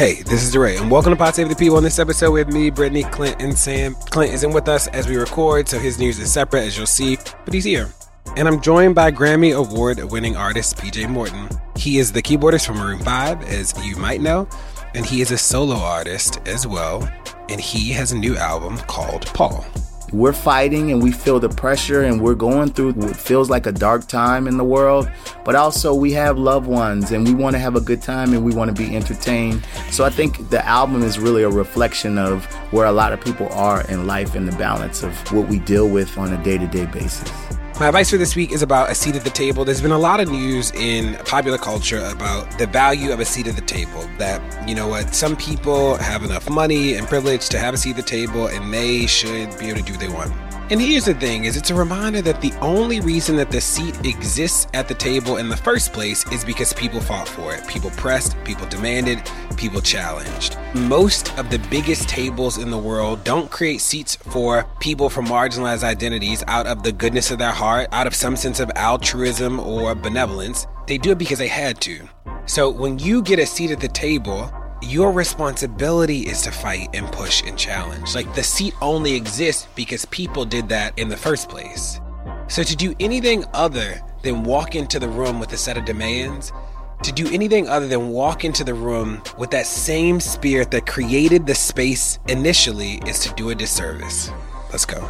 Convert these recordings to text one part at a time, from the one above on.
Hey, this is DeRay, and welcome to Pod Save the People. On this episode with me, Brittany, Clint, and Sam. Clint isn't with us as we record, so his news is separate, as you'll see, but he's here. And I'm joined by Grammy Award winning artist PJ Morton. He is the keyboardist from Maroon 5, as you might know, and he is a solo artist as well, and he has a new album called Paul we're fighting and we feel the pressure and we're going through what feels like a dark time in the world, but also we have loved ones and we want to have a good time and we want to be entertained. So I think the album is really a reflection of where a lot of people are in life and the balance of what we deal with on a day to day basis. My advice for this week is about a seat at the table. There's been a lot of news in popular culture about the value of a seat at the table. That, you know what, some people have enough money and privilege to have a seat at the table and they should be able to do what they want. And here's the thing is it's a reminder that the only reason that the seat exists at the table in the first place is because people fought for it. People pressed, people demanded, people challenged. Most of the biggest tables in the world don't create seats for people from marginalized identities out of the goodness of their heart, out of some sense of altruism or benevolence. They do it because they had to. So when you get a seat at the table, your responsibility is to fight and push and challenge. Like the seat only exists because people did that in the first place. So to do anything other than walk into the room with a set of demands, to do anything other than walk into the room with that same spirit that created the space initially is to do a disservice. Let's go.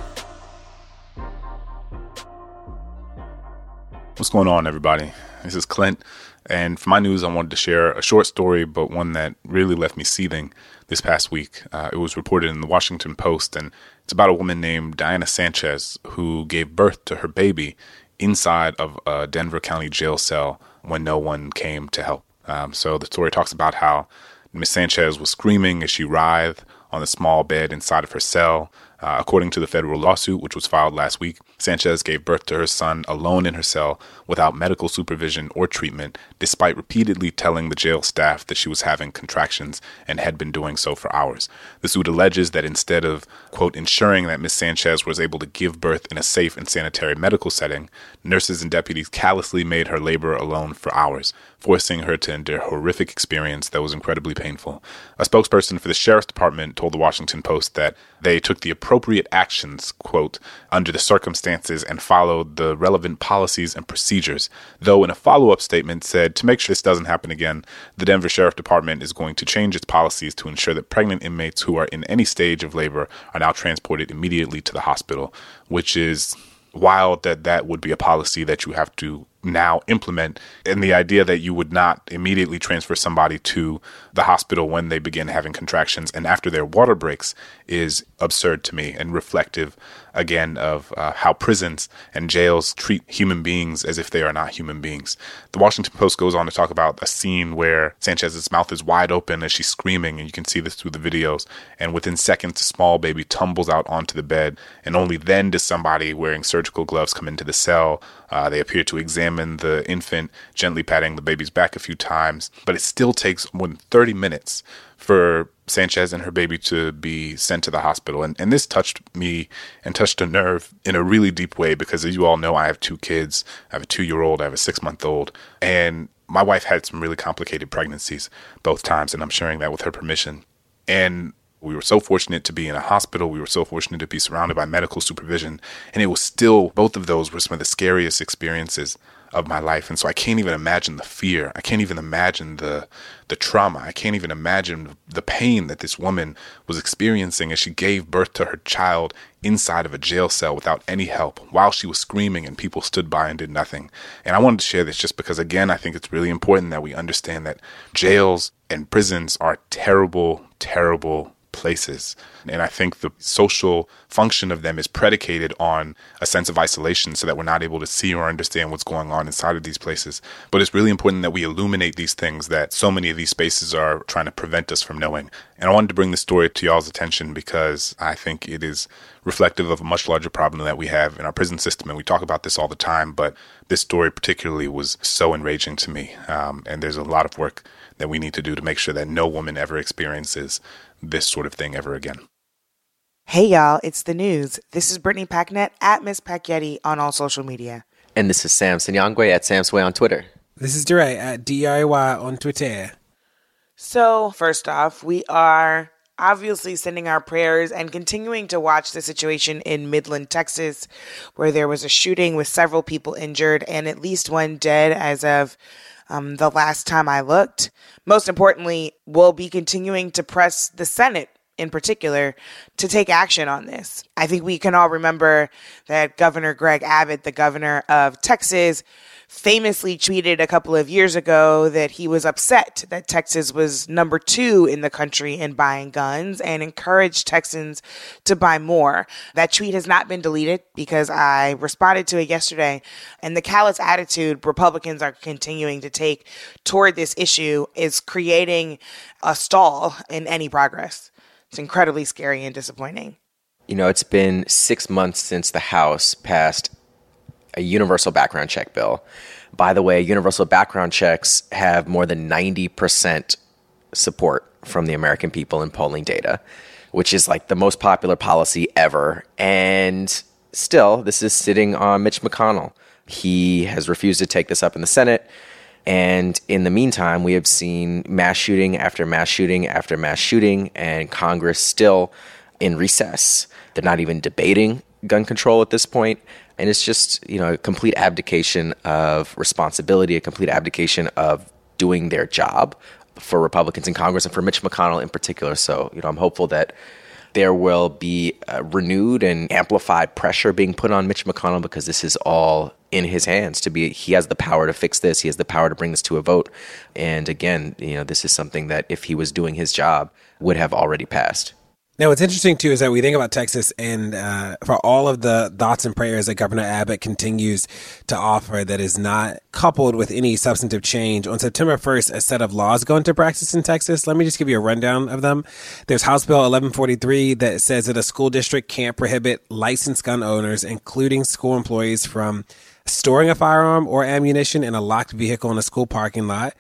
What's going on, everybody? This is Clint. And for my news, I wanted to share a short story, but one that really left me seething this past week. Uh, it was reported in the Washington Post, and it's about a woman named Diana Sanchez who gave birth to her baby inside of a Denver County jail cell when no one came to help. Um, so the story talks about how Miss Sanchez was screaming as she writhed on the small bed inside of her cell. Uh, according to the federal lawsuit, which was filed last week, Sanchez gave birth to her son alone in her cell without medical supervision or treatment, despite repeatedly telling the jail staff that she was having contractions and had been doing so for hours. The suit alleges that instead of, quote, ensuring that Ms. Sanchez was able to give birth in a safe and sanitary medical setting, nurses and deputies callously made her labor alone for hours, forcing her to endure horrific experience that was incredibly painful. A spokesperson for the sheriff's department told the Washington Post that they took the appropriate actions, quote, under the circumstances and followed the relevant policies and procedures. Though in a follow up statement said, to make sure this doesn't happen again, the Denver Sheriff Department is going to change its policies to ensure that pregnant inmates who are in any stage of labor are now transported immediately to the hospital, which is wild that that would be a policy that you have to now implement and the idea that you would not immediately transfer somebody to the hospital when they begin having contractions and after their water breaks is absurd to me and reflective again of uh, how prisons and jails treat human beings as if they are not human beings. The Washington Post goes on to talk about a scene where Sanchez's mouth is wide open as she's screaming, and you can see this through the videos. And within seconds, a small baby tumbles out onto the bed, and only then does somebody wearing surgical gloves come into the cell. Uh, they appear to examine the infant, gently patting the baby's back a few times, but it still takes more than 30 minutes for Sanchez and her baby to be sent to the hospital. And, and this touched me and touched a nerve in a really deep way because, as you all know, I have two kids. I have a two year old, I have a six month old. And my wife had some really complicated pregnancies both times, and I'm sharing that with her permission. And we were so fortunate to be in a hospital. We were so fortunate to be surrounded by medical supervision. And it was still, both of those were some of the scariest experiences of my life. And so I can't even imagine the fear. I can't even imagine the the trauma. I can't even imagine the pain that this woman was experiencing as she gave birth to her child inside of a jail cell without any help while she was screaming and people stood by and did nothing. And I wanted to share this just because again I think it's really important that we understand that jails and prisons are terrible, terrible places. And I think the social function of them is predicated on a sense of isolation so that we're not able to see or understand what's going on inside of these places. But it's really important that we illuminate these things that so many of these spaces are trying to prevent us from knowing. And I wanted to bring this story to y'all's attention because I think it is reflective of a much larger problem that we have in our prison system. And we talk about this all the time, but this story particularly was so enraging to me. Um, and there's a lot of work that we need to do to make sure that no woman ever experiences this sort of thing ever again. Hey y'all, it's the news. This is Brittany Packnett at Miss Packyetti on all social media. And this is Sam Sinyangwe at Samswey on Twitter. This is DeRay at DIY on Twitter. So, first off, we are obviously sending our prayers and continuing to watch the situation in Midland, Texas, where there was a shooting with several people injured and at least one dead as of um, the last time I looked. Most importantly, we'll be continuing to press the Senate in particular to take action on this. I think we can all remember that Governor Greg Abbott, the governor of Texas, famously tweeted a couple of years ago that he was upset that Texas was number two in the country in buying guns and encouraged Texans to buy more. That tweet has not been deleted because I responded to it yesterday. And the callous attitude Republicans are continuing to take toward this issue is creating a stall in any progress. It's incredibly scary and disappointing. You know, it's been six months since the House passed a universal background check bill. By the way, universal background checks have more than 90% support from the American people in polling data, which is like the most popular policy ever. And still, this is sitting on Mitch McConnell. He has refused to take this up in the Senate. And in the meantime, we have seen mass shooting after mass shooting after mass shooting, and Congress still in recess. They're not even debating gun control at this point and it's just you know a complete abdication of responsibility, a complete abdication of doing their job for Republicans in Congress and for Mitch McConnell in particular. So you know I'm hopeful that there will be uh, renewed and amplified pressure being put on Mitch McConnell because this is all in his hands to be he has the power to fix this. He has the power to bring this to a vote. And again you know this is something that if he was doing his job would have already passed now, what's interesting too is that we think about Texas and uh, for all of the thoughts and prayers that Governor Abbott continues to offer that is not coupled with any substantive change. On September 1st, a set of laws go into practice in Texas. Let me just give you a rundown of them. There's House Bill 1143 that says that a school district can't prohibit licensed gun owners, including school employees, from storing a firearm or ammunition in a locked vehicle in a school parking lot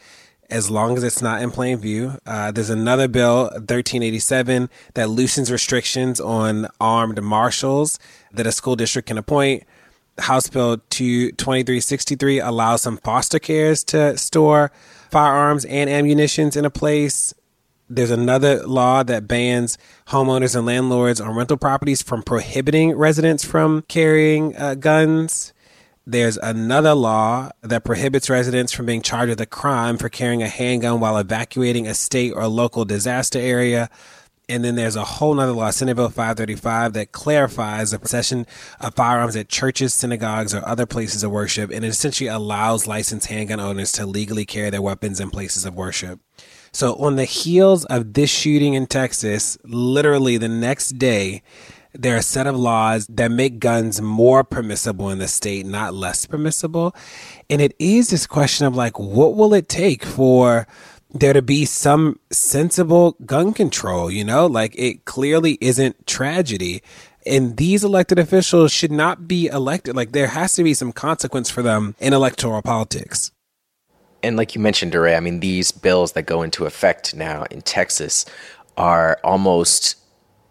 as long as it's not in plain view. Uh, there's another bill, 1387, that loosens restrictions on armed marshals that a school district can appoint. House Bill 2363 allows some foster cares to store firearms and ammunitions in a place. There's another law that bans homeowners and landlords on rental properties from prohibiting residents from carrying uh, guns. There's another law that prohibits residents from being charged with a crime for carrying a handgun while evacuating a state or local disaster area. And then there's a whole other law, Senate Bill 535, that clarifies the possession of firearms at churches, synagogues, or other places of worship, and it essentially allows licensed handgun owners to legally carry their weapons in places of worship. So, on the heels of this shooting in Texas, literally the next day, there are a set of laws that make guns more permissible in the state, not less permissible. And it is this question of like, what will it take for there to be some sensible gun control? You know, like it clearly isn't tragedy. And these elected officials should not be elected. Like there has to be some consequence for them in electoral politics. And like you mentioned, DeRay, I mean, these bills that go into effect now in Texas are almost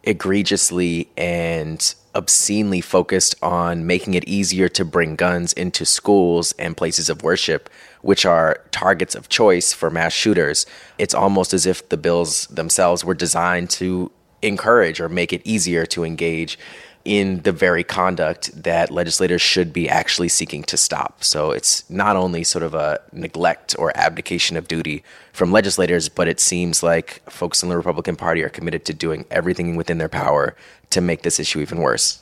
egregiously and obscenely focused on making it easier to bring guns into schools and places of worship, which are targets of choice for mass shooters. It's almost as if the bills themselves were designed to encourage or make it easier to engage in the very conduct that legislators should be actually seeking to stop. So it's not only sort of a neglect or abdication of duty from legislators, but it seems like folks in the Republican Party are committed to doing everything within their power to make this issue even worse.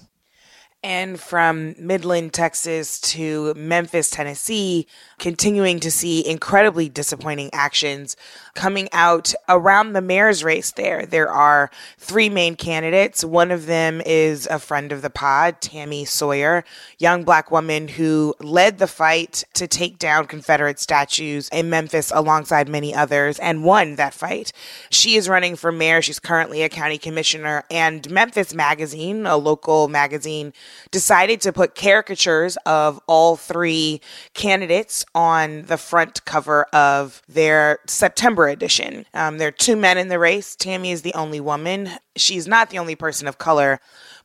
And from Midland, Texas to Memphis, Tennessee, continuing to see incredibly disappointing actions coming out around the mayor's race there. There are three main candidates. One of them is a friend of the pod, Tami Sawyer, young black woman who led the fight to take down Confederate statues in Memphis alongside many others and won that fight. She is running for mayor. She's currently a county commissioner and Memphis Magazine, a local magazine, decided to put caricatures of all three candidates on the front cover of their September edition. Um, there are two men in the race. Tami is the only woman. She's not the only person of color,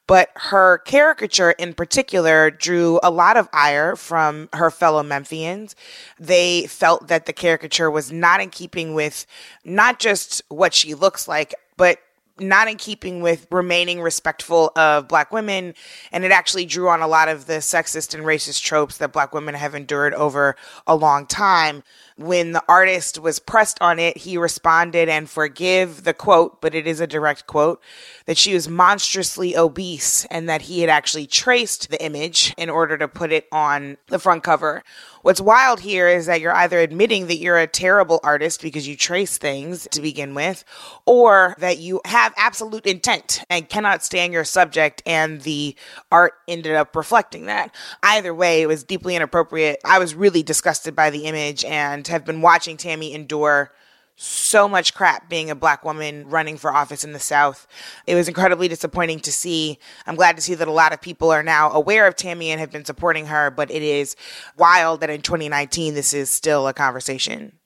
But her caricature in particular drew a lot of ire from her fellow Memphians. They felt that the caricature was not in keeping with not just what she looks like, but not in keeping with remaining respectful of black women. And it actually drew on a lot of the sexist and racist tropes that black women have endured over a long time. When the artist was pressed on it, he responded and forgive the quote, but it is a direct quote, that she was monstrously obese and that he had actually traced the image in order to put it on the front cover. What's wild here is that you're either admitting that you're a terrible artist because you trace things to begin with, or that you have absolute intent and cannot stand your subject, and the art ended up reflecting that. Either way, it was deeply inappropriate. I was really disgusted by the image and have been watching Tami endure so much crap being a black woman running for office in the South. It was incredibly disappointing to see. I'm glad to see that a lot of people are now aware of Tami and have been supporting her, but it is wild that in 2019 this is still a conversation.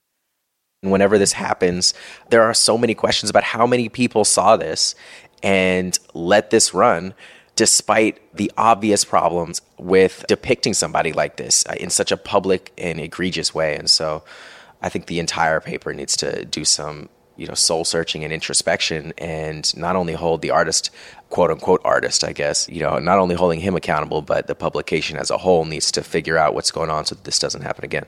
Whenever this happens, there are so many questions about how many people saw this and let this run despite the obvious problems with depicting somebody like this uh, in such a public and egregious way. And so I think the entire paper needs to do some you know soul searching and introspection and not only hold the artist quote unquote artist i guess you know not only holding him accountable but the publication as a whole needs to figure out what's going on so that this doesn't happen again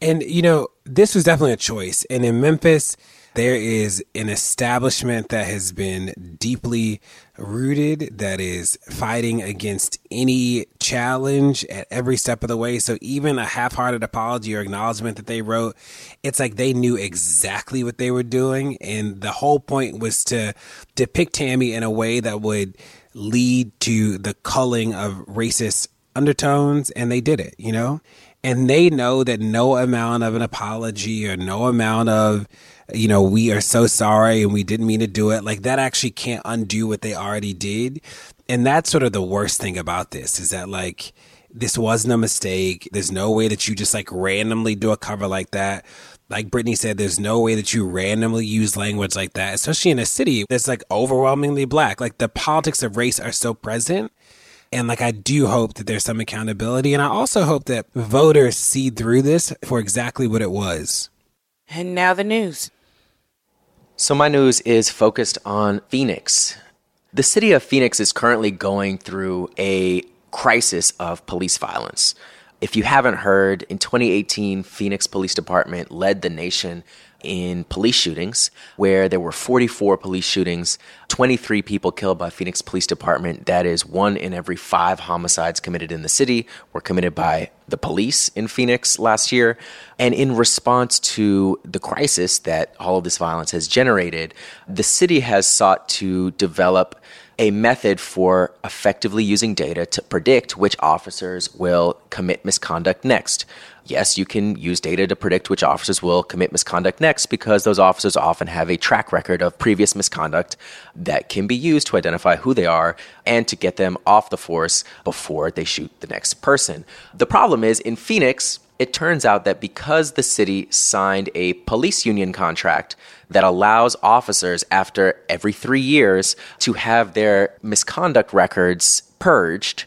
and you know this was definitely a choice and in memphis there is an establishment that has been deeply rooted, that is fighting against any challenge at every step of the way. So even a half hearted apology or acknowledgement that they wrote, it's like they knew exactly what they were doing. And the whole point was to depict Tami in a way that would lead to the culling of racist undertones. And they did it, you know? And they know that no amount of an apology or no amount of you know, we are so sorry and we didn't mean to do it. Like that actually can't undo what they already did. And that's sort of the worst thing about this is that like, this wasn't a mistake. There's no way that you just like randomly do a cover like that. Like Brittany said, there's no way that you randomly use language like that, especially in a city that's like overwhelmingly black. Like the politics of race are so present. And like, I do hope that there's some accountability. And I also hope that voters see through this for exactly what it was. And now the news. So, my news is focused on Phoenix. The city of Phoenix is currently going through a crisis of police violence. If you haven't heard, in 2018, Phoenix Police Department led the nation in police shootings, where there were 44 police shootings, 23 people killed by Phoenix Police Department. That is one in every five homicides committed in the city were committed by the police in Phoenix last year. And in response to the crisis that all of this violence has generated, the city has sought to develop a method for effectively using data to predict which officers will commit misconduct next yes, you can use data to predict which officers will commit misconduct next because those officers often have a track record of previous misconduct that can be used to identify who they are and to get them off the force before they shoot the next person. The problem is in Phoenix, it turns out that because the city signed a police union contract that allows officers after every three years to have their misconduct records purged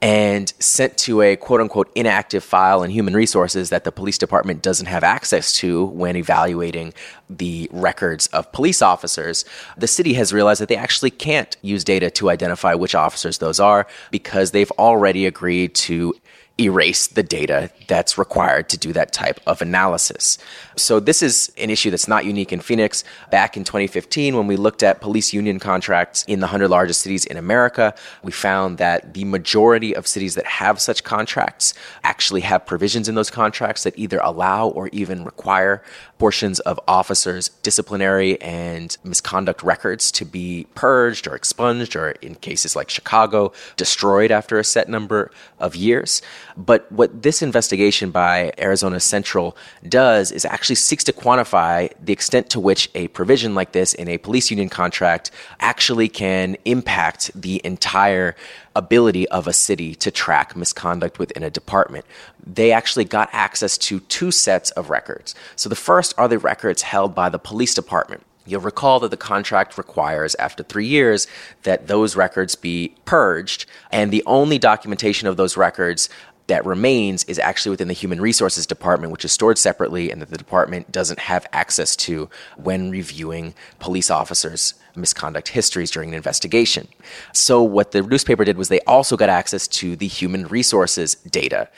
and sent to a quote unquote inactive file in human resources that the police department doesn't have access to when evaluating the records of police officers, the city has realized that they actually can't use data to identify which officers those are because they've already agreed to erase the data that's required to do that type of analysis. So, this is an issue that's not unique in Phoenix. Back in 2015, when we looked at police union contracts in the 100 largest cities in America, we found that the majority of cities that have such contracts actually have provisions in those contracts that either allow or even require portions of officers' disciplinary and misconduct records to be purged or expunged, or in cases like Chicago, destroyed after a set number of years. But what this investigation by Arizona Central does is actually seeks to quantify the extent to which a provision like this in a police union contract actually can impact the entire ability of a city to track misconduct within a department. They actually got access to two sets of records. So the first are the records held by the police department You'll recall that the contract requires, after three years, that those records be purged, and the only documentation of those records that remains is actually within the Human Resources Department, which is stored separately and that the department doesn't have access to when reviewing police officers' misconduct histories during an investigation. So, what the newspaper did was they also got access to the human resources data.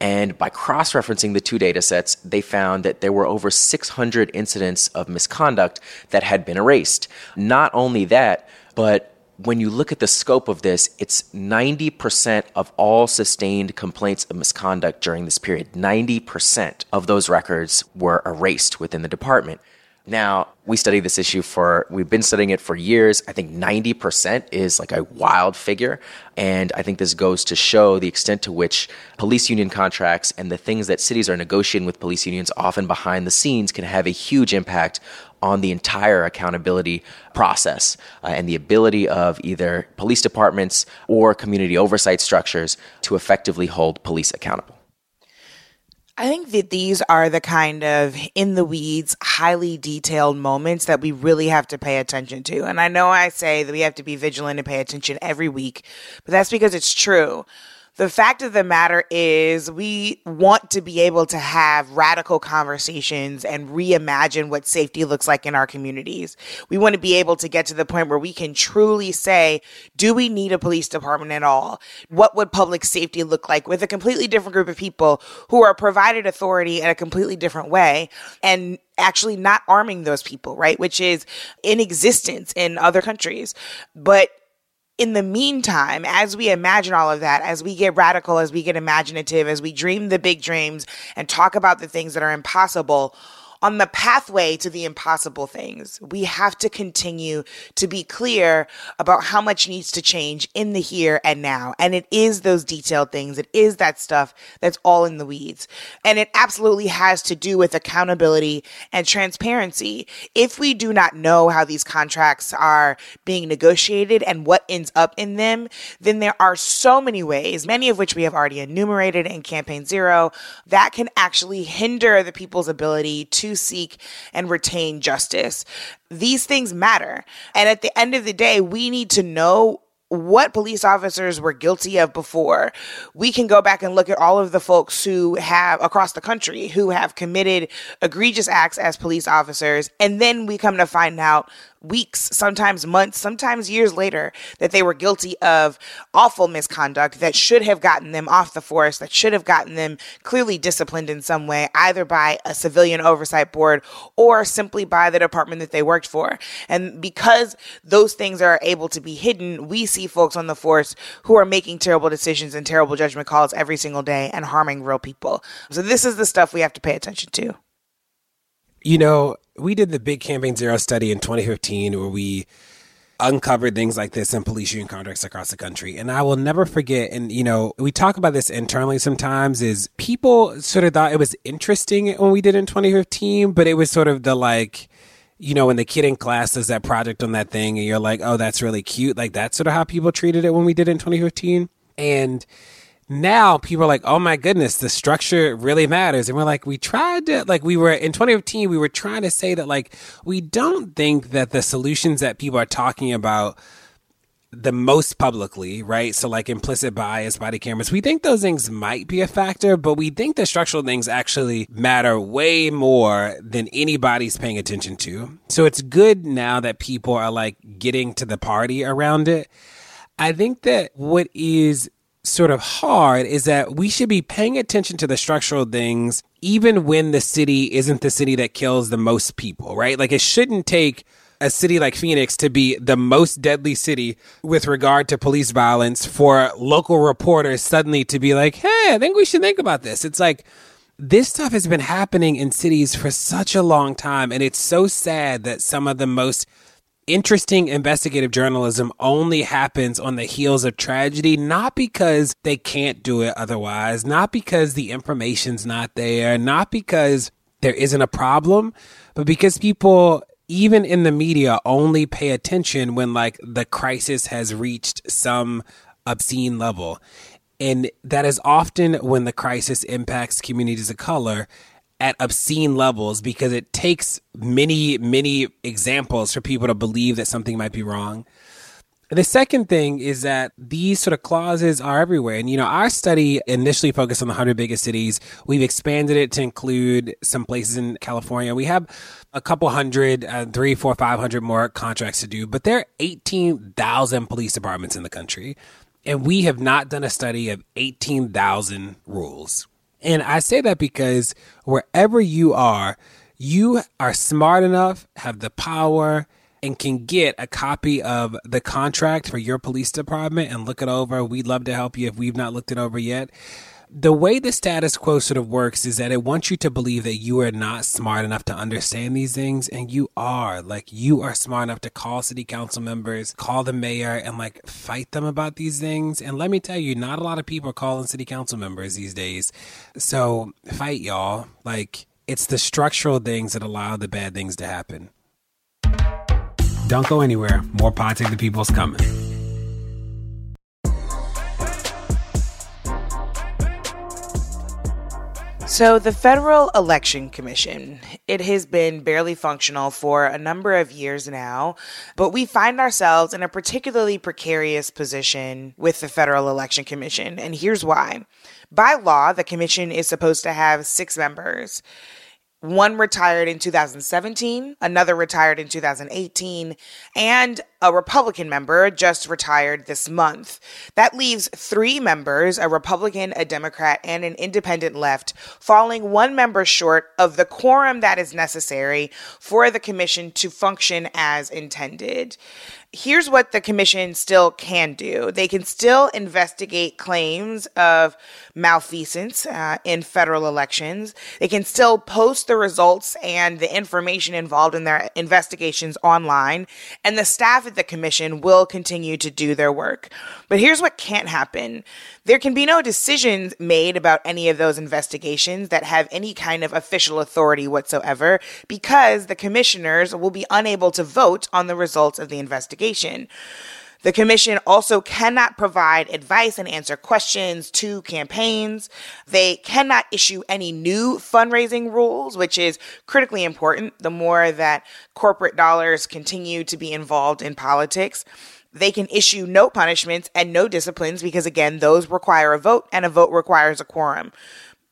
And by cross referencing the two data sets, they found that there were over 600 incidents of misconduct that had been erased. Not only that, but when you look at the scope of this, it's 90% of all sustained complaints of misconduct during this period. 90% of those records were erased within the department. Now, we study this issue for, we've been studying it for years. I think 90% is like a wild figure. And I think this goes to show the extent to which police union contracts and the things that cities are negotiating with police unions often behind the scenes can have a huge impact on the entire accountability process uh, and the ability of either police departments or community oversight structures to effectively hold police accountable. I think that these are the kind of in the weeds, highly detailed moments that we really have to pay attention to. And I know I say that we have to be vigilant and pay attention every week, but that's because it's true the fact of the matter is we want to be able to have radical conversations and reimagine what safety looks like in our communities. We want to be able to get to the point where we can truly say, do we need a police department at all? What would public safety look like with a completely different group of people who are provided authority in a completely different way and actually not arming those people, right? Which is in existence in other countries. But in the meantime, as we imagine all of that, as we get radical, as we get imaginative, as we dream the big dreams and talk about the things that are impossible, on the pathway to the impossible things. We have to continue to be clear about how much needs to change in the here and now. And it is those detailed things. It is that stuff that's all in the weeds. And it absolutely has to do with accountability and transparency. If we do not know how these contracts are being negotiated and what ends up in them, then there are so many ways, many of which we have already enumerated in Campaign Zero, that can actually hinder the people's ability to seek and retain justice. These things matter. And at the end of the day, we need to know what police officers were guilty of before. We can go back and look at all of the folks who have across the country who have committed egregious acts as police officers. And then we come to find out weeks, sometimes months, sometimes years later that they were guilty of awful misconduct that should have gotten them off the force, that should have gotten them clearly disciplined in some way, either by a civilian oversight board or simply by the department that they worked for. And because those things are able to be hidden, we see folks on the force who are making terrible decisions and terrible judgment calls every single day and harming real people. So this is the stuff we have to pay attention to. You know, we did the big Campaign Zero study in 2015 where we uncovered things like this in police union contracts across the country. And I will never forget, and you know, we talk about this internally sometimes, is people sort of thought it was interesting when we did in 2015, but it was sort of the like, you know, when the kid in class does that project on that thing and you're like, oh, that's really cute. Like that's sort of how people treated it when we did it in 2015. And now people are like, oh my goodness, the structure really matters. And we're like, we tried to, like, we were in 2015, we were trying to say that, like, we don't think that the solutions that people are talking about the most publicly, right? So, like implicit bias, body cameras, we think those things might be a factor, but we think the structural things actually matter way more than anybody's paying attention to. So, it's good now that people are like getting to the party around it. I think that what is sort of hard is that we should be paying attention to the structural things even when the city isn't the city that kills the most people, right? Like it shouldn't take a city like Phoenix to be the most deadly city with regard to police violence for local reporters suddenly to be like, hey, I think we should think about this. It's like, this stuff has been happening in cities for such a long time. And it's so sad that some of the most interesting investigative journalism only happens on the heels of tragedy, not because they can't do it otherwise, not because the information's not there, not because there isn't a problem, but because people even in the media only pay attention when like the crisis has reached some obscene level. And that is often when the crisis impacts communities of color at obscene levels because it takes many, many examples for people to believe that something might be wrong. The second thing is that these sort of clauses are everywhere. And, you know, our study initially focused on the 100 biggest cities. We've expanded it to include some places in California. We have a couple hundred, uh, three, four, five hundred more contracts to do, but there are 18,000 police departments in the country. And we have not done a study of 18,000 rules. And I say that because wherever you are, you are smart enough, have the power, and can get a copy of the contract for your police department and look it over. We'd love to help you if we've not looked it over yet. The way the status quo sort of works is that it wants you to believe that you are not smart enough to understand these things, and you are. Like, you are smart enough to call city council members, call the mayor, and like fight them about these things. And let me tell you, not a lot of people are calling city council members these days. So, fight, y'all. Like, it's the structural things that allow the bad things to happen. Don't go anywhere. More Save the People's coming. So, the Federal Election Commission, it has been barely functional for a number of years now, but we find ourselves in a particularly precarious position with the Federal Election Commission, and here's why. By law, the commission is supposed to have six members. One retired in 2017, another retired in 2018, and a Republican member just retired this month. That leaves three members a Republican, a Democrat, and an independent left, falling one member short of the quorum that is necessary for the commission to function as intended. Here's what the commission still can do. They can still investigate claims of malfeasance uh, in federal elections. They can still post the results and the information involved in their investigations online. And the staff at the commission will continue to do their work but here's what can't happen there can be no decisions made about any of those investigations that have any kind of official authority whatsoever because the commissioners will be unable to vote on the results of the investigation. The commission also cannot provide advice and answer questions to campaigns. They cannot issue any new fundraising rules, which is critically important the more that corporate dollars continue to be involved in politics. They can issue no punishments and no disciplines because, again, those require a vote and a vote requires a quorum.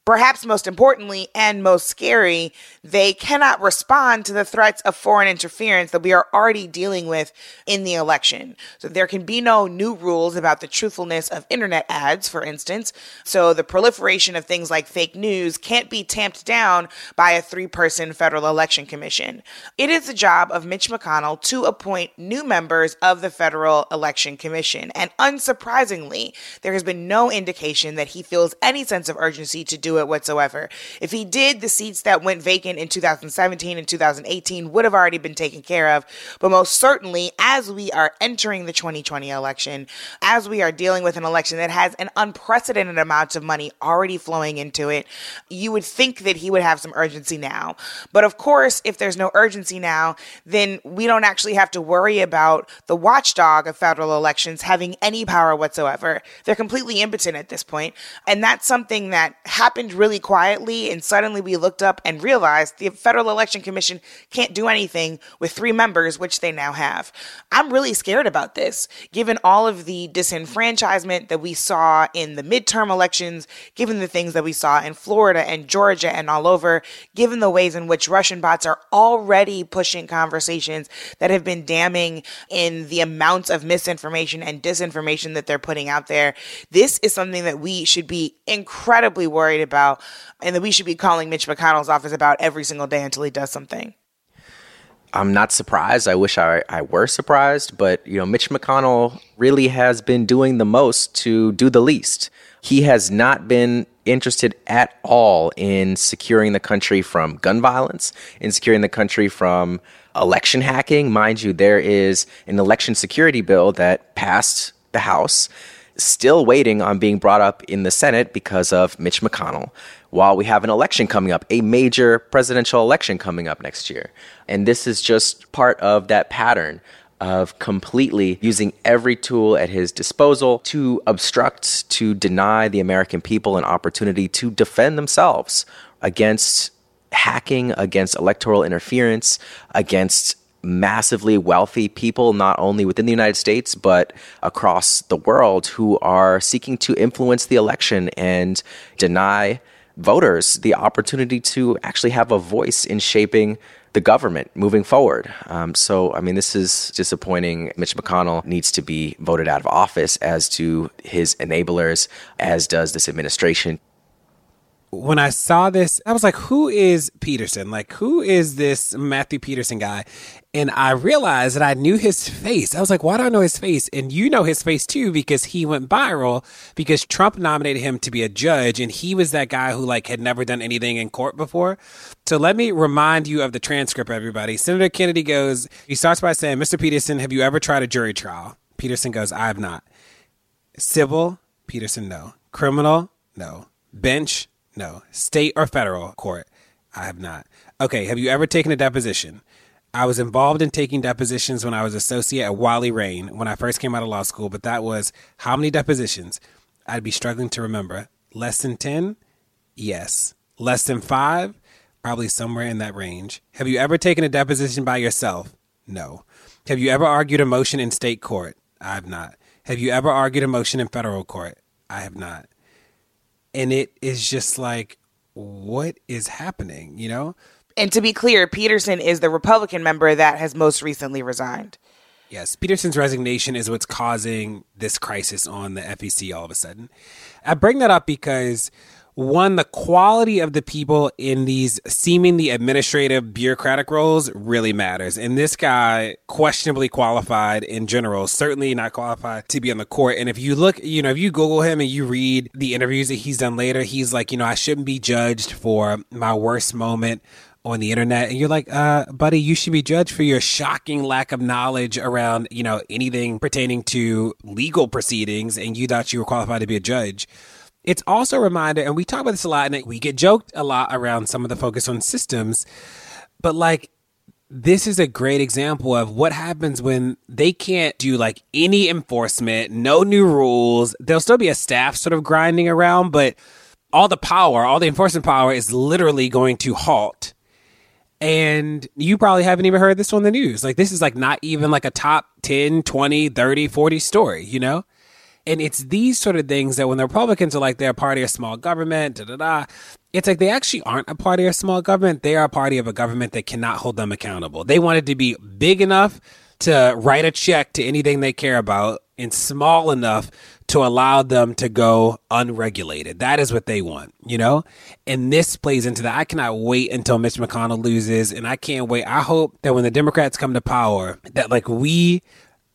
Perhaps most importantly and most scary, they cannot respond to the threats of foreign interference that we are already dealing with in the election. So there can be no new rules about the truthfulness of internet ads, for instance. So the proliferation of things like fake news can't be tamped down by a three person federal election commission. It is the job of Mitch McConnell to appoint new members of the Federal Election Commission. And unsurprisingly, there has been no indication that he feels any sense of urgency to do it whatsoever. If he did, the seats that went vacant in 2017 and 2018 would have already been taken care of. But most certainly, as we are entering the 2020 election, as we are dealing with an election that has an unprecedented amount of money already flowing into it, you would think that he would have some urgency now. But of course, if there's no urgency now, then we don't actually have to worry about the watchdog of federal elections having any power whatsoever. They're completely impotent at this point. And that's something that happened happened really quietly, and suddenly we looked up and realized the Federal Election Commission can't do anything with three members, which they now have. I'm really scared about this, given all of the disenfranchisement that we saw in the midterm elections, given the things that we saw in Florida and Georgia and all over, given the ways in which Russian bots are already pushing conversations that have been damning in the amounts of misinformation and disinformation that they're putting out there. This is something that we should be incredibly worried about about and that we should be calling Mitch McConnell's office about every single day until he does something. I'm not surprised. I wish I, I were surprised, but you know, Mitch McConnell really has been doing the most to do the least. He has not been interested at all in securing the country from gun violence, in securing the country from election hacking. Mind you, there is an election security bill that passed the House still waiting on being brought up in the Senate because of Mitch McConnell. While we have an election coming up, a major presidential election coming up next year. And this is just part of that pattern of completely using every tool at his disposal to obstruct, to deny the American people an opportunity to defend themselves against hacking, against electoral interference, against massively wealthy people, not only within the United States, but across the world, who are seeking to influence the election and deny voters the opportunity to actually have a voice in shaping the government moving forward. Um, so, I mean, this is disappointing. Mitch McConnell needs to be voted out of office, as do his enablers, as does this administration when I saw this, I was like, who is Peterson? Like, who is this Matthew Peterson guy? And I realized that I knew his face. I was like, why do I know his face? And you know his face too, because he went viral because Trump nominated him to be a judge. And he was that guy who like had never done anything in court before. So let me remind you of the transcript, everybody. Senator Kennedy goes, he starts by saying, Mr. Peterson, have you ever tried a jury trial? Peterson goes, I have not. Civil? Peterson, no. Criminal? No. Bench? No. State or federal court? I have not. Okay. Have you ever taken a deposition? I was involved in taking depositions when I was associate at Wiley Rein when I first came out of law school, but that was how many depositions? I'd be struggling to remember. Less than 10? Yes. Less than 5? Probably somewhere in that range. Have you ever taken a deposition by yourself? No. Have you ever argued a motion in state court? I have not. Have you ever argued a motion in federal court? I have not and it is just like what is happening you know? And to be clear peterson is the republican member that has most recently resigned. Yes peterson's resignation is what's causing this crisis on the fec all of a sudden. I bring that up because one, the quality of the people in these seemingly administrative bureaucratic roles really matters. And this guy, questionably qualified in general, certainly not qualified to be on the court. And if you look, you know, if you Google him and you read the interviews that he's done later, he's like, you know, I shouldn't be judged for my worst moment on the internet and you're like uh buddy you should be judged for your shocking lack of knowledge around you know anything pertaining to legal proceedings and you thought you were qualified to be a judge it's also a reminder, and we talk about this a lot, and we get joked a lot around some of the focus on systems, but like this is a great example of what happens when they can't do like any enforcement, no new rules. There'll still be a staff sort of grinding around, but all the power, all the enforcement power is literally going to halt. And you probably haven't even heard this on the news. Like, this is like not even like a top 10, 20, 30, 40 story, you know? And it's these sort of things that when the Republicans are like they're a party of small government, da da da, it's like they actually aren't a party of small government. They are a party of a government that cannot hold them accountable. They wanted to be big enough to write a check to anything they care about and small enough to allow them to go unregulated. That is what they want, you know? And this plays into that. I cannot wait until Mitch McConnell loses and I can't wait. I hope that when the Democrats come to power that like we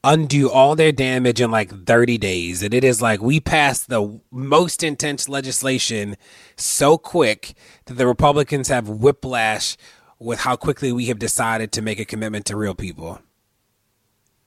undo all their damage in like 30 days. And it is like we passed the most intense legislation so quick that the Republicans have whiplash with how quickly we have decided to make a commitment to real people.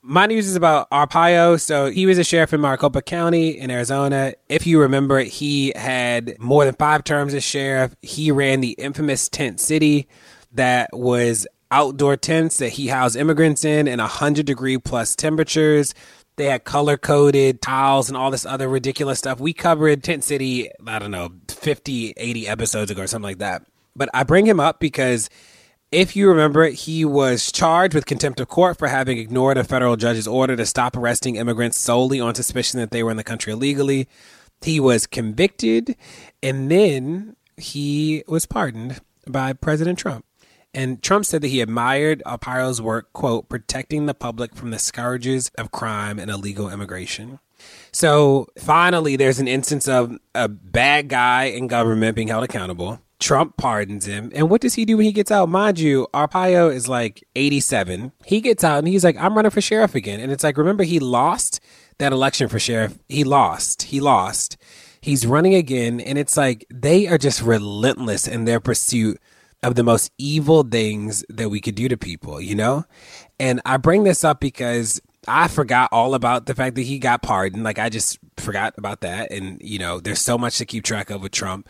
My news is about Arpaio. So he was a sheriff in Maricopa County in Arizona. If you remember, he had more than five terms as sheriff. He ran the infamous Tent City that was outdoor tents that he housed immigrants in in 100 degree plus temperatures. They had color coded tiles and all this other ridiculous stuff. We covered Tent City, I don't know, 50, 80 episodes ago or something like that. But I bring him up because if you remember, he was charged with contempt of court for having ignored a federal judge's order to stop arresting immigrants solely on suspicion that they were in the country illegally. He was convicted and then he was pardoned by President Trump. And Trump said that he admired Arpaio's work, quote, protecting the public from the scourges of crime and illegal immigration. So finally, there's an instance of a bad guy in government being held accountable. Trump pardons him. And what does he do when he gets out? Mind you, Arpaio is like 87. He gets out and he's like, I'm running for sheriff again. And it's like, remember, he lost that election for sheriff. He lost. He lost. He's running again. And it's like, they are just relentless in their pursuit of the most evil things that we could do to people, you know? And I bring this up because I forgot all about the fact that he got pardoned. Like I just forgot about that. And, you know, there's so much to keep track of with Trump.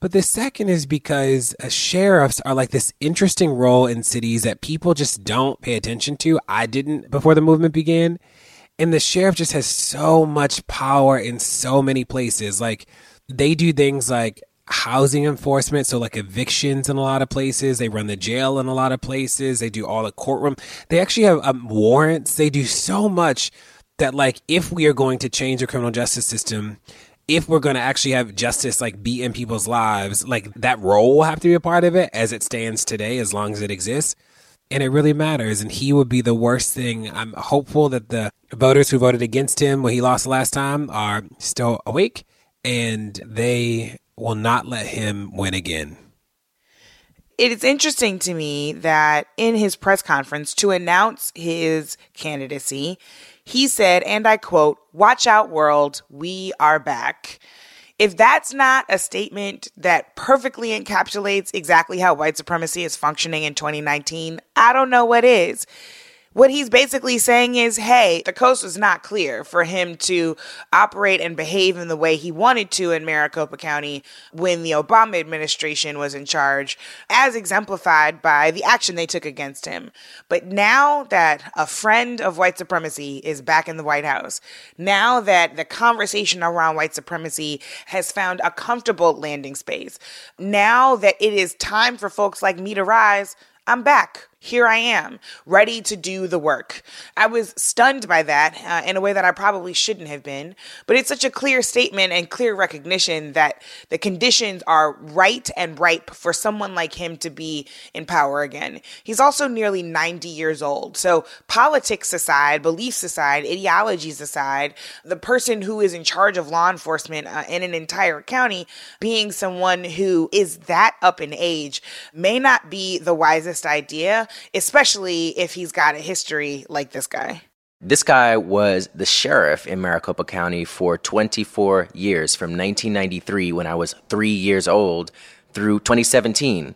But the second is because uh, sheriffs are like this interesting role in cities that people just don't pay attention to. I didn't before the movement began. And the sheriff just has so much power in so many places. Like they do things like housing enforcement, so like evictions in a lot of places. They run the jail in a lot of places. They do all the courtroom. They actually have um, warrants. They do so much that, like, if we are going to change the criminal justice system, if we're going to actually have justice like be in people's lives, like that role will have to be a part of it as it stands today, as long as it exists. And it really matters. And he would be the worst thing. I'm hopeful that the voters who voted against him when he lost the last time are still awake and they will not let him win again. It is interesting to me that in his press conference to announce his candidacy, he said, and I quote, Watch out, world, we are back. If that's not a statement that perfectly encapsulates exactly how white supremacy is functioning in 2019, I don't know what is. What he's basically saying is, hey, the coast was not clear for him to operate and behave in the way he wanted to in Maricopa County when the Obama administration was in charge, as exemplified by the action they took against him. But now that a friend of white supremacy is back in the White House, now that the conversation around white supremacy has found a comfortable landing space, now that it is time for folks like me to rise, I'm back here I am, ready to do the work. I was stunned by that uh, in a way that I probably shouldn't have been, but it's such a clear statement and clear recognition that the conditions are right and ripe for someone like him to be in power again. He's also nearly 90 years old. So, politics aside, beliefs aside, ideologies aside, the person who is in charge of law enforcement uh, in an entire county being someone who is that up in age may not be the wisest idea especially if he's got a history like this guy. This guy was the sheriff in Maricopa County for 24 years, from 1993, when I was three years old, through 2017,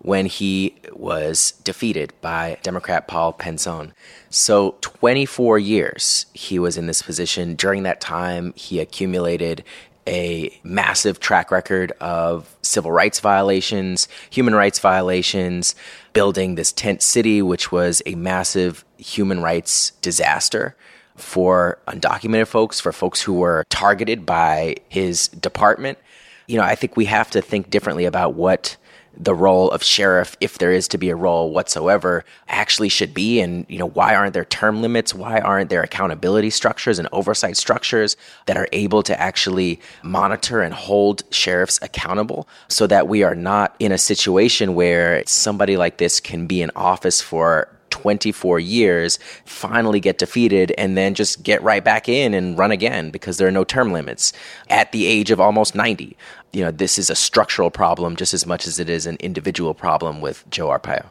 when he was defeated by Democrat Paul Penzone. So, 24 years he was in this position. During that time, he accumulated a massive track record of civil rights violations, human rights violations, building this tent city, which was a massive human rights disaster for undocumented folks, for folks who were targeted by his department. You know, I think we have to think differently about what the role of sheriff, if there is to be a role whatsoever, actually should be. And, you know, why aren't there term limits? Why aren't there accountability structures and oversight structures that are able to actually monitor and hold sheriffs accountable so that we are not in a situation where somebody like this can be in office for 24 years, finally get defeated, and then just get right back in and run again because there are no term limits at the age of almost 90. You know, this is a structural problem just as much as it is an individual problem with Joe Arpaio.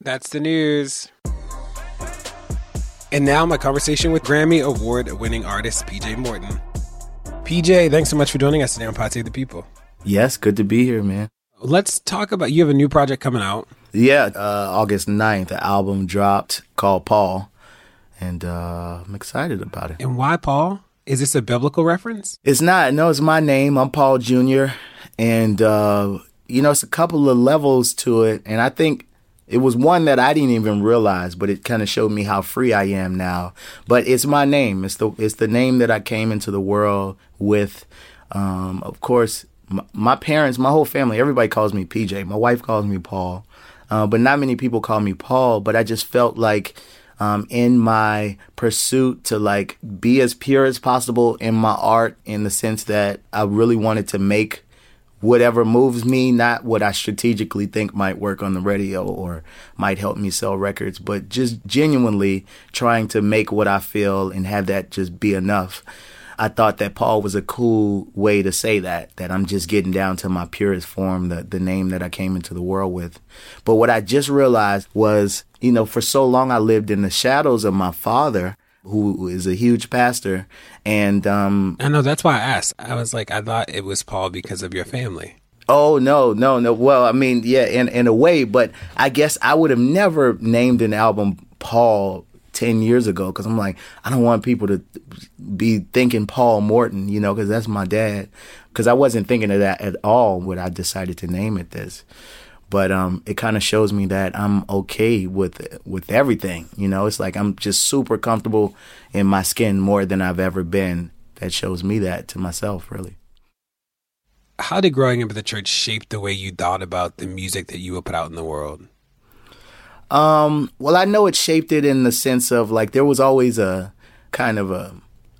That's the news. And now my conversation with Grammy Award winning artist PJ Morton. PJ, thanks so much for joining us today on Pod Save the People. Yes, good to be here, man. Let's talk about you have a new project coming out. Yeah, uh, August 9th, the album dropped called Paul, and uh, I'm excited about it. And why Paul? Is this a biblical reference? It's not. No, it's my name. I'm Paul Jr. And, uh, you know, it's a couple of levels to it. And I think it was one that I didn't even realize, but it kind of showed me how free I am now. But it's my name. It's the it's the name that I came into the world with. Um, of course, my, parents, my whole family, everybody calls me PJ. My wife calls me Paul. Uh, but not many people call me Paul. But I just felt like um, in my pursuit to like be as pure as possible in my art, in the sense that I really wanted to make whatever moves me, not what I strategically think might work on the radio or might help me sell records, but just genuinely trying to make what I feel and have that just be enough. I thought that Paul was a cool way to say that, that I'm just getting down to my purest form, the, the name that I came into the world with. But what I just realized was, you know, for so long I lived in the shadows of my father, who is a huge pastor. And, um, I know that's why I asked. I was like, I thought it was Paul because of your family. Oh no, no, no. Well, I mean, yeah, in in a way, but I guess I would have never named an album Paul 10 years ago because I'm like, I don't want people to be thinking Paul Morton, you know, because that's my dad. Because I wasn't thinking of that at all when I decided to name it this. But um, it kind of shows me that I'm okay with with everything. You know, it's like I'm just super comfortable in my skin more than I've ever been. That shows me that to myself, really. how did growing up in the church shape the way you thought about the music that you would put out in the world? Um, well, I know it shaped it in the sense of like there was always a kind of a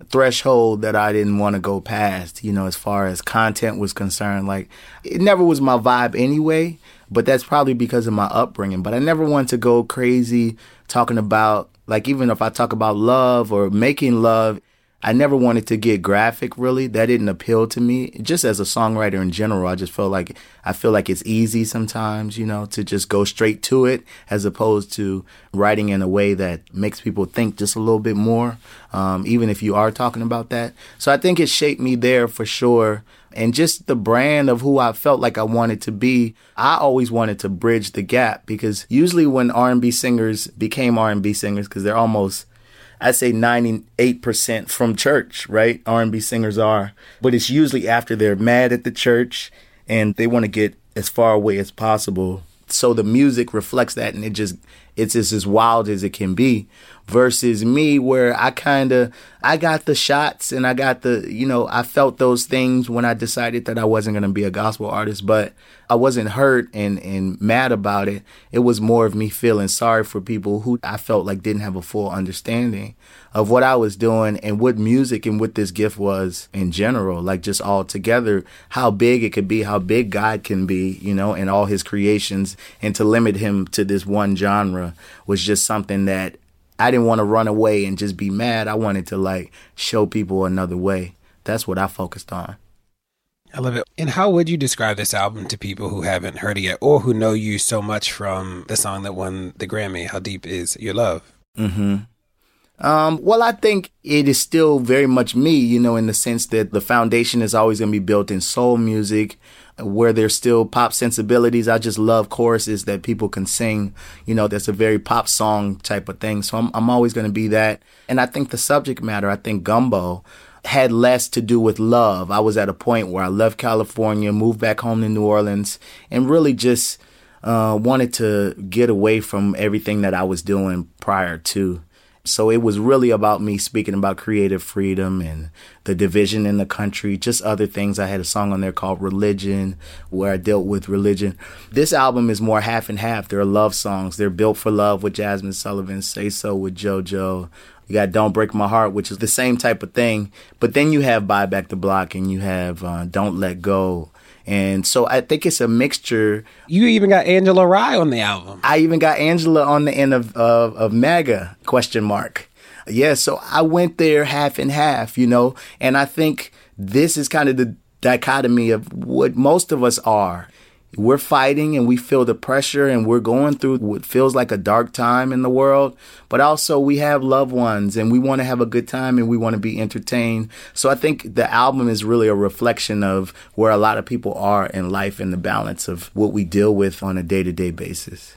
threshold that I didn't want to go past, you know, as far as content was concerned. Like it never was my vibe anyway, but that's probably because of my upbringing. But I never wanted to go crazy talking about like even if I talk about love or making love, I never wanted to get graphic really. That didn't appeal to me. Just as a songwriter in general, I just felt like I feel like it's easy sometimes, you know, to just go straight to it as opposed to writing in a way that makes people think just a little bit more, um, even if you are talking about that. So I think it shaped me there for sure. And just the brand of who I felt like I wanted to be, I always wanted to bridge the gap because usually when R&B singers became R&B singers, because they're almost I say 98% from church, right? R&B singers are, but it's usually after they're mad at the church and they want to get as far away as possible. So the music reflects that and it just it's just as wild as it can be versus me where I kind of I got the shots and I got the you know I felt those things when I decided that I wasn't going to be a gospel artist but I wasn't hurt and and mad about it. It was more of me feeling sorry for people who I felt like didn't have a full understanding of what I was doing and what music and what this gift was in general like just all together how big it could be how big God can be you know and all his creations and to limit him to this one genre was just something that I didn't want to run away and just be mad. I wanted to like show people another way. That's what I focused on. I love it. And how would you describe this album to people who haven't heard it yet or who know you so much from the song that won the Grammy, How Deep Is Your Love? Mm-hmm. Um, well, I think it is still very much me, you know, in the sense that the foundation is always going to be built in soul music, where there's still pop sensibilities. I just love choruses that people can sing. You know, that's a very pop song type of thing. So I'm, I'm always going to be that. And I think the subject matter, I think Gumbo had less to do with love. I was at a point where I left California, moved back home to New Orleans, and really just uh, wanted to get away from everything that I was doing prior to. So it was really about me speaking about creative freedom and the division in the country, just other things. I had a song on there called Religion where I dealt with religion. This album is more half and half. There are love songs. They're Built for Love with Jazmine Sullivan, Say So with JoJo. You got Don't Break My Heart, which is the same type of thing. But then you have Buy Back the Block and you have uh, Don't Let Go and so I think it's a mixture. You even got Angela Rye on the album. I even got Angela on the end of of, of MAGA question mark. Yeah, so I went there half and half, you know, and I think this is kind of the dichotomy of what most of us are we're fighting and we feel the pressure and we're going through what feels like a dark time in the world, but also we have loved ones and we want to have a good time and we want to be entertained. So I think the album is really a reflection of where a lot of people are in life and the balance of what we deal with on a day to day basis.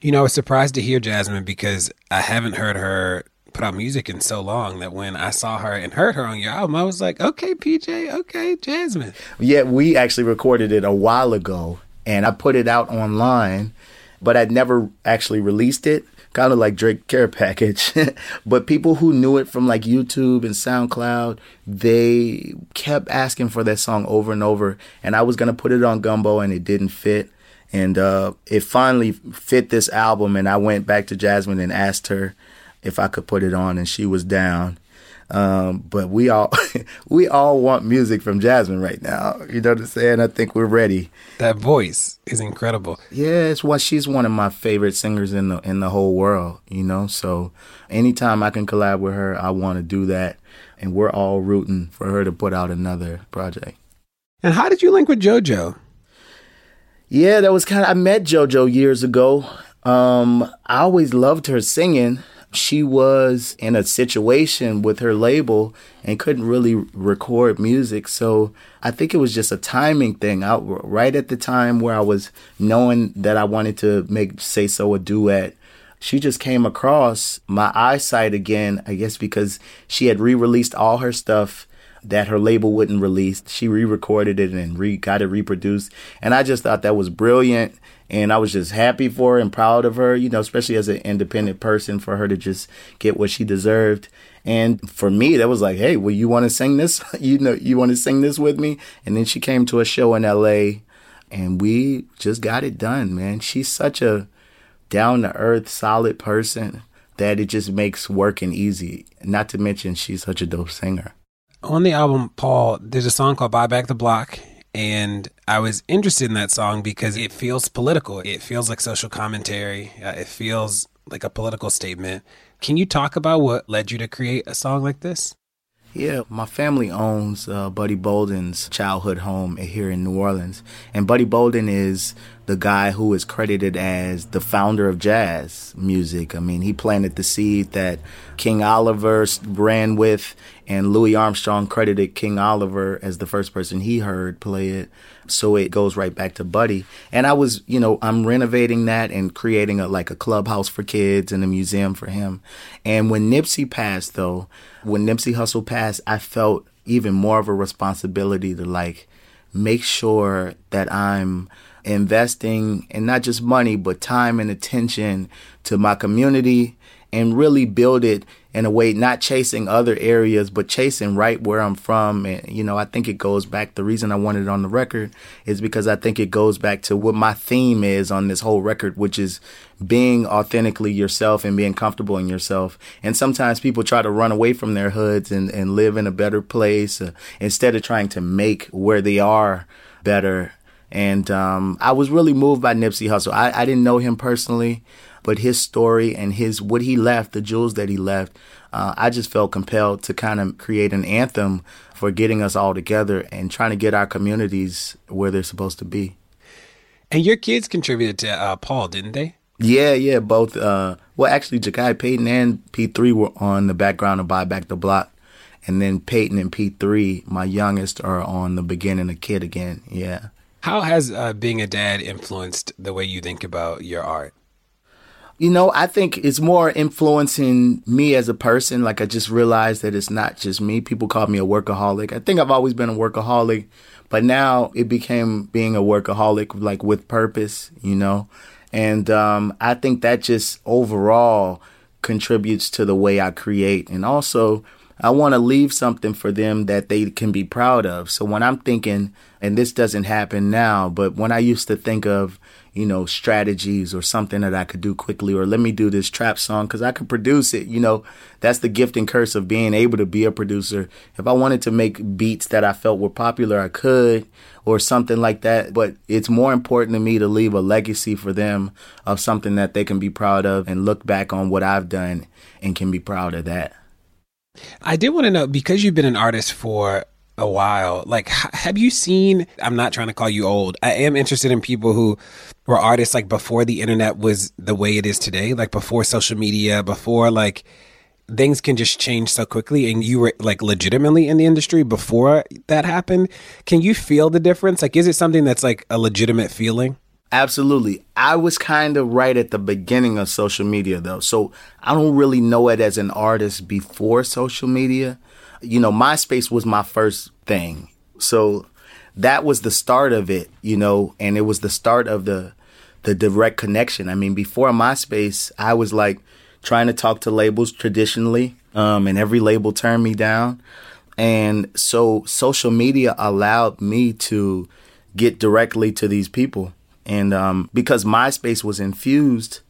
You know, I was surprised to hear Jazmine because I haven't heard her put out music in so long that when I saw her and heard her on your album, I was like, okay, PJ, okay, Jazmine. Yeah, we actually recorded it a while ago and I put it out online, but I'd never actually released it. Kind of like Drake Care Package. but people who knew it from like YouTube and SoundCloud, they kept asking for that song over and over. And I was going to put it on Gumbo and it didn't fit. And uh, it finally fit this album. And I went back to Jazmine and asked her if I could put it on, and she was down. Um, but we all we all want music from Jazmine right now. You know what I'm saying? I think we're ready. That voice is incredible. Yeah, it's what she's one of my favorite singers in the in the whole world. You know, so anytime I can collab with her, I want to do that. And we're all rooting for her to put out another project. And how did you link with JoJo? Yeah, that was kind of I met JoJo years ago. Um, I always loved her singing she was in a situation with her label and couldn't really record music. So I think it was just a timing thing. I, right at the time where I was knowing that I wanted to make Say So a duet, she just came across my eyesight again, I guess because she had re released all her stuff that her label wouldn't release. She re-recorded it and re- got it reproduced, and I just thought that was brilliant. And I was just happy for her and proud of her, you know, especially as an independent person, for her to just get what she deserved. And for me, that was like, hey, well, you want to sing this? you know, you want to sing this with me? And then she came to a show in LA and we just got it done, man. She's such a down to earth, solid person that it just makes working easy. Not to mention, she's such a dope singer. On the album, Paul, there's a song called Buy Back the Block. And I was interested in that song because it feels political. It feels like social commentary. Uh, it feels like a political statement. Can you talk about what led you to create a song like this? Yeah, my family owns uh, Buddy Bolden's childhood home here in New Orleans. And Buddy Bolden is the guy who is credited as the founder of jazz music. I mean, he planted the seed that King Oliver ran with, and Louis Armstrong credited King Oliver as the first person he heard play it. So it goes right back to Buddy. And I was, you know, I'm renovating that and creating a like a clubhouse for kids and a museum for him. And when Nipsey passed though, when Nipsey Hussle passed, I felt even more of a responsibility to like make sure that I'm investing and not just money, but time and attention to my community and really build it in a way, not chasing other areas, but chasing right where I'm from. And, you know, I think it goes back. The reason I wanted it on the record is because I think it goes back to what my theme is on this whole record, which is being authentically yourself and being comfortable in yourself. And sometimes people try to run away from their hoods and, and live in a better place uh, instead of trying to make where they are better and um, I was really moved by Nipsey Hussle. I, I didn't know him personally, but his story and his what he left, the jewels that he left, uh, I just felt compelled to kind of create an anthem for getting us all together and trying to get our communities where they're supposed to be. And your kids contributed to uh, Paul, didn't they? Yeah, yeah, both. Uh, well, actually, Jakai Peyton and P3 were on the background of Buy Back the Block. And then Peyton and P3, my youngest, are on the beginning of Kid Again. Yeah. How has uh, being a dad influenced the way you think about your art? You know, I think it's more influencing me as a person. Like I just realized that it's not just me. People call me a workaholic. I think I've always been a workaholic, but now it became being a workaholic like with purpose, you know. And um, I think that just overall contributes to the way I create. And also, I want to leave something for them that they can be proud of. So when I'm thinking, and this doesn't happen now, but when I used to think of, you know, strategies or something that I could do quickly, or let me do this trap song because I could produce it, you know, that's the gift and curse of being able to be a producer. If I wanted to make beats that I felt were popular, I could, or something like that. But it's more important to me to leave a legacy for them of something that they can be proud of and look back on what I've done and can be proud of that. I did want to know because you've been an artist for a while. Like, have you seen? I'm not trying to call you old. I am interested in people who were artists like before the internet was the way it is today, like before social media, before like things can just change so quickly and you were like legitimately in the industry before that happened. Can you feel the difference? Like, is it something that's like a legitimate feeling? Absolutely. I was kind of right at the beginning of social media though. So I don't really know it as an artist before social media. You know, MySpace was my first thing. So that was the start of it, you know, and it was the start of the the direct connection. I mean, before MySpace, I was like trying to talk to labels traditionally, um, and every label turned me down. And so social media allowed me to get directly to these people and um, because MySpace was infused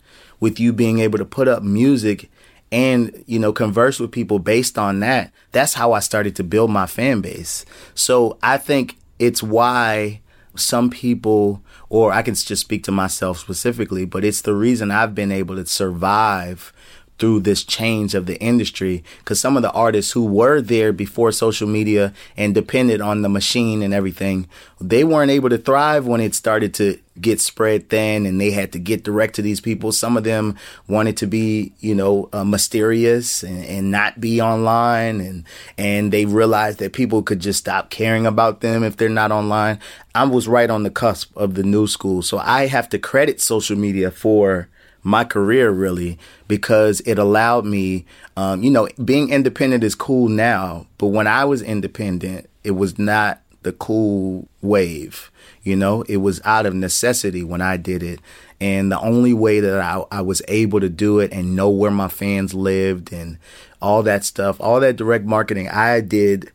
with you being able to put up music and you know converse with people based on that that's how i started to build my fan base. So i think it's why some people or i can just speak to myself specifically but it's the reason i've been able to survive through this change of the industry because some of the artists who were there before social media and depended on the machine and everything they weren't able to thrive when it started to get spread thin and they had to get direct to these people. Some of them wanted to be you know uh, mysterious and, and not be online and and they realized that people could just stop caring about them if they're not online. I was right on the cusp of the new school. So i have to credit social media for my career really because it allowed me, um, you know, being independent is cool now, but when I was independent, it was not the cool wave. You know, it was out of necessity when I did it. And the only way that I, I was able to do it and know where my fans lived and all that stuff, all that direct marketing I did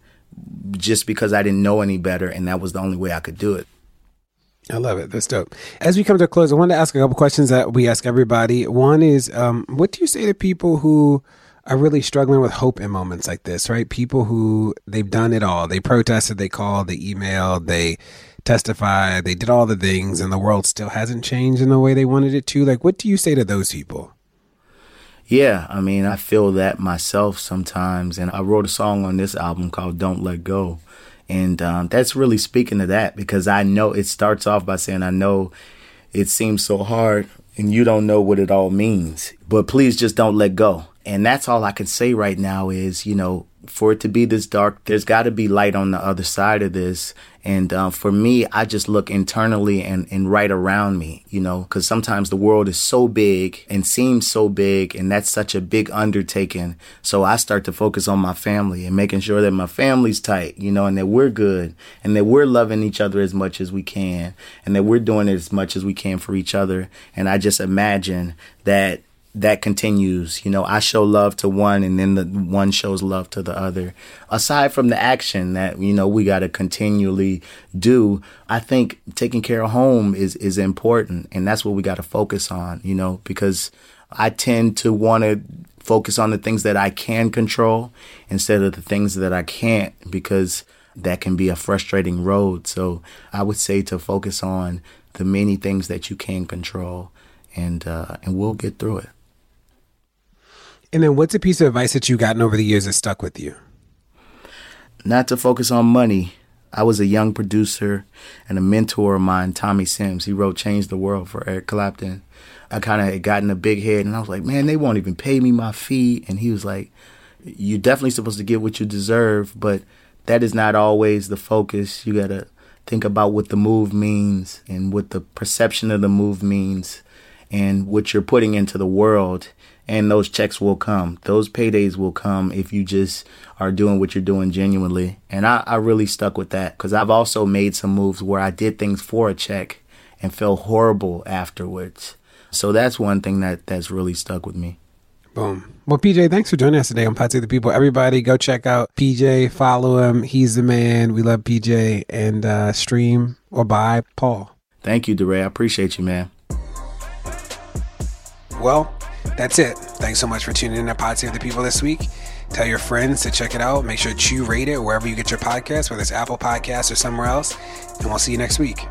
just because I didn't know any better. And that was the only way I could do it. I love it. That's dope. As we come to a close, I wanted to ask a couple questions that we ask everybody. One is, um, what do you say to people who are really struggling with hope in moments like this, right? People who they've done it all. They protested, they called, they emailed, they testified, they did all the things, and the world still hasn't changed in the way they wanted it to. Like, what do you say to those people? Yeah, I mean, I feel that myself sometimes. And I wrote a song on this album called Don't Let Go. And um, that's really speaking to that because I know it starts off by saying, I know it seems so hard and you don't know what it all means, but please just don't let go. And that's all I can say right now is, you know, for it to be this dark, there's got to be light on the other side of this. And uh, for me, I just look internally and, and right around me, you know, because sometimes the world is so big and seems so big, and that's such a big undertaking. So I start to focus on my family and making sure that my family's tight, you know, and that we're good and that we're loving each other as much as we can and that we're doing as much as we can for each other. And I just imagine that that continues. You know, I show love to one and then the one shows love to the other. Aside from the action that, you know, we got to continually do, I think taking care of home is, is important. And that's what we got to focus on, you know, because I tend to want to focus on the things that I can control instead of the things that I can't because that can be a frustrating road. So I would say to focus on the many things that you can control and, uh, and we'll get through it. And then what's a piece of advice that you've gotten over the years that stuck with you? Not to focus on money. I was a young producer and a mentor of mine, Tommy Sims. He wrote Change the World for Eric Clapton. I kind of had gotten a big head and I was like, man, they won't even pay me my fee. And he was like, you're definitely supposed to get what you deserve, but that is not always the focus. You got to think about what the move means and what the perception of the move means and what you're putting into the world and those checks will come. Those paydays will come if you just are doing what you're doing genuinely. And I, I really stuck with that because I've also made some moves where I did things for a check and felt horrible afterwards. So that's one thing that that's really stuck with me. Boom. Well, PJ, thanks for joining us today on Save the People. Everybody, go check out PJ, follow him. He's the man. We love PJ and uh, stream or buy Paul. Thank you, DeRay. I appreciate you, man. Well, that's it. Thanks so much for tuning in to Pod Save the People this week. Tell your friends to check it out. Make sure to rate it wherever you get your podcast, whether it's Apple Podcasts or somewhere else. And we'll see you next week.